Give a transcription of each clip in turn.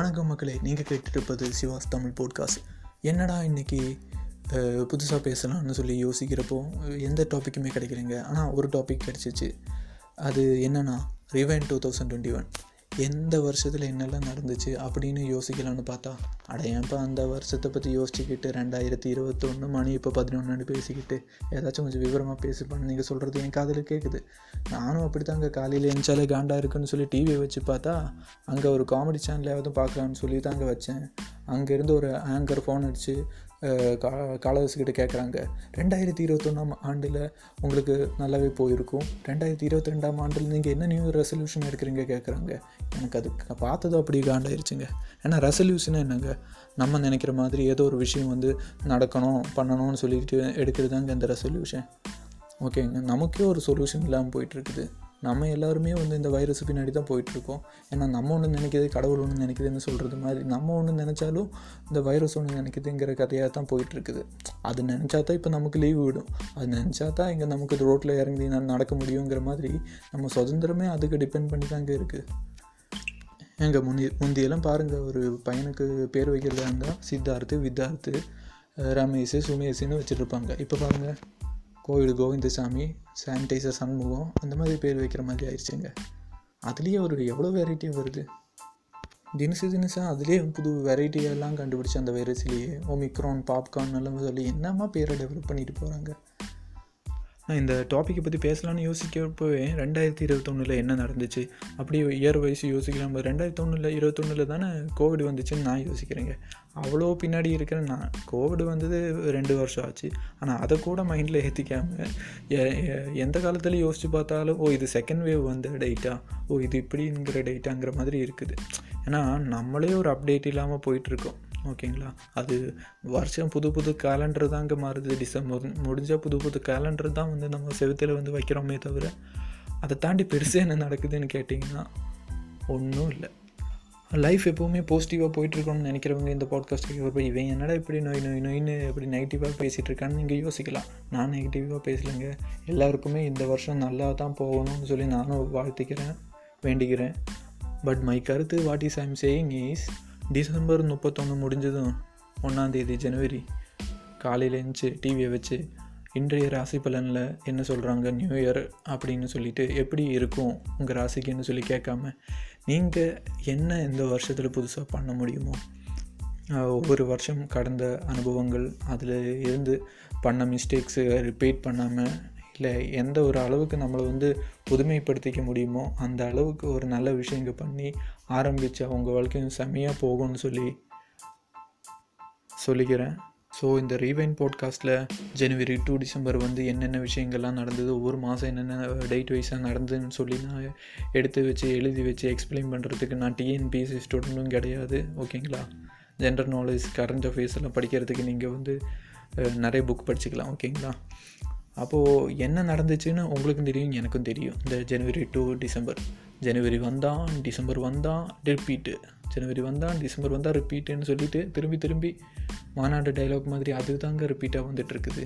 வணக்கம் மக்களே நீங்கள் கேட்டுருப்பது சிவாஸ் தமிழ் போட்காஸ்ட் என்னடா இன்றைக்கி புதுசாக பேசலாம்னு சொல்லி யோசிக்கிறப்போ எந்த டாப்பிக்குமே கிடைக்கலைங்க. ஆனால் ஒரு டாபிக் கிடச்சிச்சு. அது என்னென்னா rewind two thousand twenty one எந்த வருஷத்தில் என்னெல்லாம் நடந்துச்சு அப்படின்னு யோசிக்கலாம்னு பார்த்தா அட ஏன்ப்பா அந்த வருஷத்தை பற்றி யோசிச்சுக்கிட்டு ரெண்டாயிரத்தி இருபத்தொன்று மணி இப்போ பதினொன்று பேசிக்கிட்டு ஏதாச்சும் கொஞ்சம் விவரமாக பேசுப்பான்னு நீங்கள் சொல்கிறது என் காதில் கேட்குது நானும் அப்படி தாங்க காலையில் எழுந்தாலே காண்டா இருக்குன்னு சொல்லி டிவியை வச்சு பார்த்தா அங்கே ஒரு காமெடி சேனலாவது பார்க்கலான்னு சொல்லி தாங்க வச்சேன். அங்கேருந்து ஒரு ஆங்கர் ஃபோன் அடித்து கா காலர்ஸ்கிட்ட கேட்குறாங்க ரெண்டாயிரத்தி இருபத்தொன்னாம் ஆண்டில் உங்களுக்கு நல்லாவே போயிருக்கும். ரெண்டாயிரத்தி இருபத்தி ரெண்டாம் ஆண்டில் நீங்கள் என்ன நியூ ரெசல்யூஷன் எடுக்கிறீங்க கேட்குறாங்க எனக்கு அது பார்த்ததும் அப்படி காண்டாயிருச்சுங்க. ஏன்னா ரெசல்யூஷன் என்னங்க? நம்ம நினைக்கிற மாதிரி ஏதோ ஒரு விஷயம் வந்து நடக்கணும் பண்ணணும்னு சொல்லிட்டு எடுக்கிறது தாங்க இந்த ரெசல்யூஷன் ஓகேங்க. நமக்கே ஒரு சொல்யூஷன் இல்லாமல் போயிட்டுருக்குது நம்ம எல்லாருமே வந்து இந்த வைரஸ் பின்னாடி தான் போயிட்டுருக்கோம். ஏன்னா நம்ம ஒன்று நினைக்கிது கடவுள் ஒன்று நினைக்குதுன்னு சொல்கிறது மாதிரி நம்ம ஒன்று நினச்சாலும் இந்த வைரஸ் ஒன்று நினைக்குதுங்கிற கதையாக தான் போயிட்டுருக்குது. அது நினச்சா தான் இப்போ நமக்கு லீவு விடும். அது நினச்சா தான் இங்கே நமக்கு ரோட்டில் இறங்கி நடக்க முடியுங்கிற மாதிரி நம்ம சுதந்திரமே அதுக்கு டிபெண்ட் பண்ணி தாங்க இருக்குது எங்கள் முந்தி முந்தியெல்லாம் பாருங்கள் ஒரு பையனுக்கு பேர் வைக்கிறதா இருந்தால் சித்தார்த்து வித்தார்த்து ரமேஷ் சுமேசுன்னு வச்சுருப்பாங்க. இப்போ பாருங்கள் கோவில் கோவிந்தசாமி சானிடைசர் சண்முகம் அந்த மாதிரி பேர் வைக்கிற மாதிரி ஆயிடுச்சுங்க. அதுலேயே ஒரு எவ்வளோ வெரைட்டி வருது? தினசு தினசாக அதுலேயே புது வெரைட்டியெல்லாம் கண்டுபிடிச்சி அந்த வைரஸ்லேயே ஒமிக்ரான் பாப்கார்ன் எல்லாம் சொல்லி என்னம்மா பேரை டெவலப் பண்ணிட்டு போகிறாங்க நான் இந்த டாப்பிக்கை பற்றி பேசலான்னு யோசிக்கப்போவே ரெண்டாயிரத்தி இருபத்தொன்னில் என்ன நடந்துச்சு? அப்படியே இயர் வயசு யோசிக்கலாம். ரெண்டாயிரத்தி ஒன்றில் இருபத்தொன்னில் தானே கோவிட் வந்துச்சுன்னு நான் யோசிக்கிறேங்க. அவ்வளோ பின்னாடி இருக்கிற நான். கோவிட் வந்தது ரெண்டு வருஷம் ஆச்சு. ஆனால் அதை கூட மைண்டில் ஏற்றிக்காமல் எந்த காலத்தில் யோசித்து பார்த்தாலும் ஓ இது செகண்ட் வேவ் வந்த டேட்டா ஓ இது இப்படிங்கிற டேட்டாங்கிற மாதிரி இருக்குது. ஏன்னா நம்மளே ஒரு அப்டேட் இல்லாமல் போயிட்டுருக்கோம் ஓகேங்களா? அது வருஷம் புது புது கேலண்டர் தாங்க மாறுது. டிசம்பர் முடிஞ்சால் புது புது கேலண்டர் தான் வந்து நம்ம செவத்தில் வந்து வைக்கிறோமே தவிர அதை தாண்டி பெருசாக என்ன நடக்குதுன்னு கேட்டிங்கன்னா ஒன்றும் இல்லை. லைஃப் எப்போவுமே பாசிட்டிவாக போயிட்டுருக்கோம்னு நினைக்கிறவங்க இந்த பாட்காஸ்ட் கேட்குறப்ப இவன் என்னடா இப்படி நோய் நோய் நோயின்னு எப்படி நெகட்டிவாக பேசிகிட்டு இருக்கான்னு நீங்கள் யோசிக்கலாம். நான் நெகட்டிவாக பேசலைங்க. எல்லாருக்குமே இந்த வருஷம் நல்லா தான் போகணும்னு சொல்லி நானும் வாழ்த்திக்கிறேன் வேண்டிக்கிறேன். பட் மை கருத்து what is I'm saying is December முப்பத்தொன்று முடிஞ்சதும் ஒன்றாந்தேதி ஜனவரி. காலையில் எழுந்துச்சு டிவியை வச்சு இன்றைய ராசி பலனில் என்ன சொல்கிறாங்க நியூ இயர் அப்படின்னு சொல்லிட்டு எப்படி இருக்கும் உங்கள் ராசிக்குன்னு சொல்லி கேட்காம நீங்கள் என்ன இந்த வருஷத்தில் புதுசாக பண்ண முடியுமோ? ஒவ்வொரு வருஷம் கடந்த அனுபவங்கள் அதில் இருந்து பண்ண மிஸ்டேக்ஸு ரிப்பீட் பண்ணாமல் இல்லை எந்த ஒரு அளவுக்கு நம்மளை வந்து புதுமைப்படுத்திக்க முடியுமோ அந்த அளவுக்கு ஒரு நல்ல விஷயங்கள் பண்ணி ஆரம்பித்து அவங்க வாழ்க்கையும் செம்மையாக போகும்னு சொல்லி சொல்லிக்கிறேன். ஸோ இந்த ரீவைன் பாட்காஸ்ட்டில் ஜனவரி டூ டிசம்பர் வந்து என்னென்ன விஷயங்கள்லாம் நடந்தது ஒவ்வொரு மாதம் என்னென்ன டேட் வைஸாக நடந்ததுன்னு சொல்லி நான் எடுத்து வச்சு எழுதி வச்சு எக்ஸ்பிளைன் பண்ணுறதுக்கு நான் டிஎன்பிஎஸ்சி ஸ்டூடெண்ட்டும் கிடையாது ஓகேங்களா ஜென்ரல் நாலேஜ் கரண்ட் அஃபேர்ஸ் எல்லாம் படிக்கிறதுக்கு நீங்கள் வந்து நிறைய புக் படிச்சுக்கலாம் ஓகேங்களா அப்போது என்ன நடந்துச்சுன்னு உங்களுக்கும் தெரியும் எனக்கும் தெரியும். இந்த ஜனவரி டூ டிசம்பர் ஜனவரி வந்தான் டிசம்பர் வந்தான் ரிப்பீட்டு ஜனவரி வந்தான் டிசம்பர் வந்தால் ரிப்பீட்டுன்னு சொல்லிவிட்டு திரும்பி திரும்பி மாநாடு டைலாக் மாதிரி அது தாங்க ரிப்பீட்டாக வந்துட்டுருக்குது.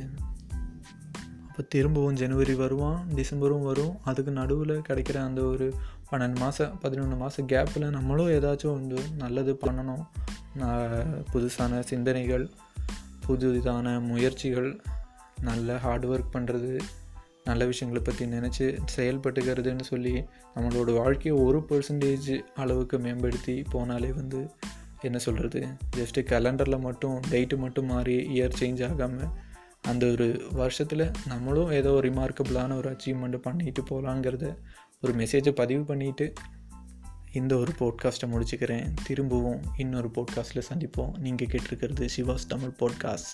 அப்போ திரும்பவும் ஜனவரி வருவான் டிசம்பரும் வரும். அதுக்கு நடுவில் கிடைக்கிற அந்த ஒரு பன்னெண்டு மாதம் பதினொன்று மாதம் கேப்பில் நம்மளும் ஏதாச்சும் வந்து நல்லது பண்ணணும். புதுசான சிந்தனைகள் புதுதான முயற்சிகள் நல்ல ஹார்ட் ஒர்க் பண்ணுறது நல்ல விஷயங்களை பற்றி நினச்சி செயல்பட்டுக்கிறதுன்னு சொல்லி நம்மளோட வாழ்க்கையை ஒரு பர்சன்டேஜ் அளவுக்கு மேம்படுத்தி போனாலே வந்து என்ன சொல்கிறது ஜஸ்ட்டு கேலண்டரில் மட்டும் டேட்டு மட்டும் மாறி இயர் சேஞ்ச் ஆகாமல் அந்த ஒரு வருஷத்தில் நம்மளும் ஏதோ ரிமார்க்கபிளான ஒரு அச்சீவ்மெண்ட்டு பண்ணிட்டு போகலாங்கிறத ஒரு மெசேஜை பதிவு பண்ணிவிட்டு இந்த ஒரு போட்காஸ்ட்டை முடிச்சுக்கிறேன். திரும்பவும் இன்னொரு போட்காஸ்ட்டில் சந்திப்போம். நீங்கள் கேட்டிருக்கிறது சிவாஸ் தமிழ் போட்காஸ்ட்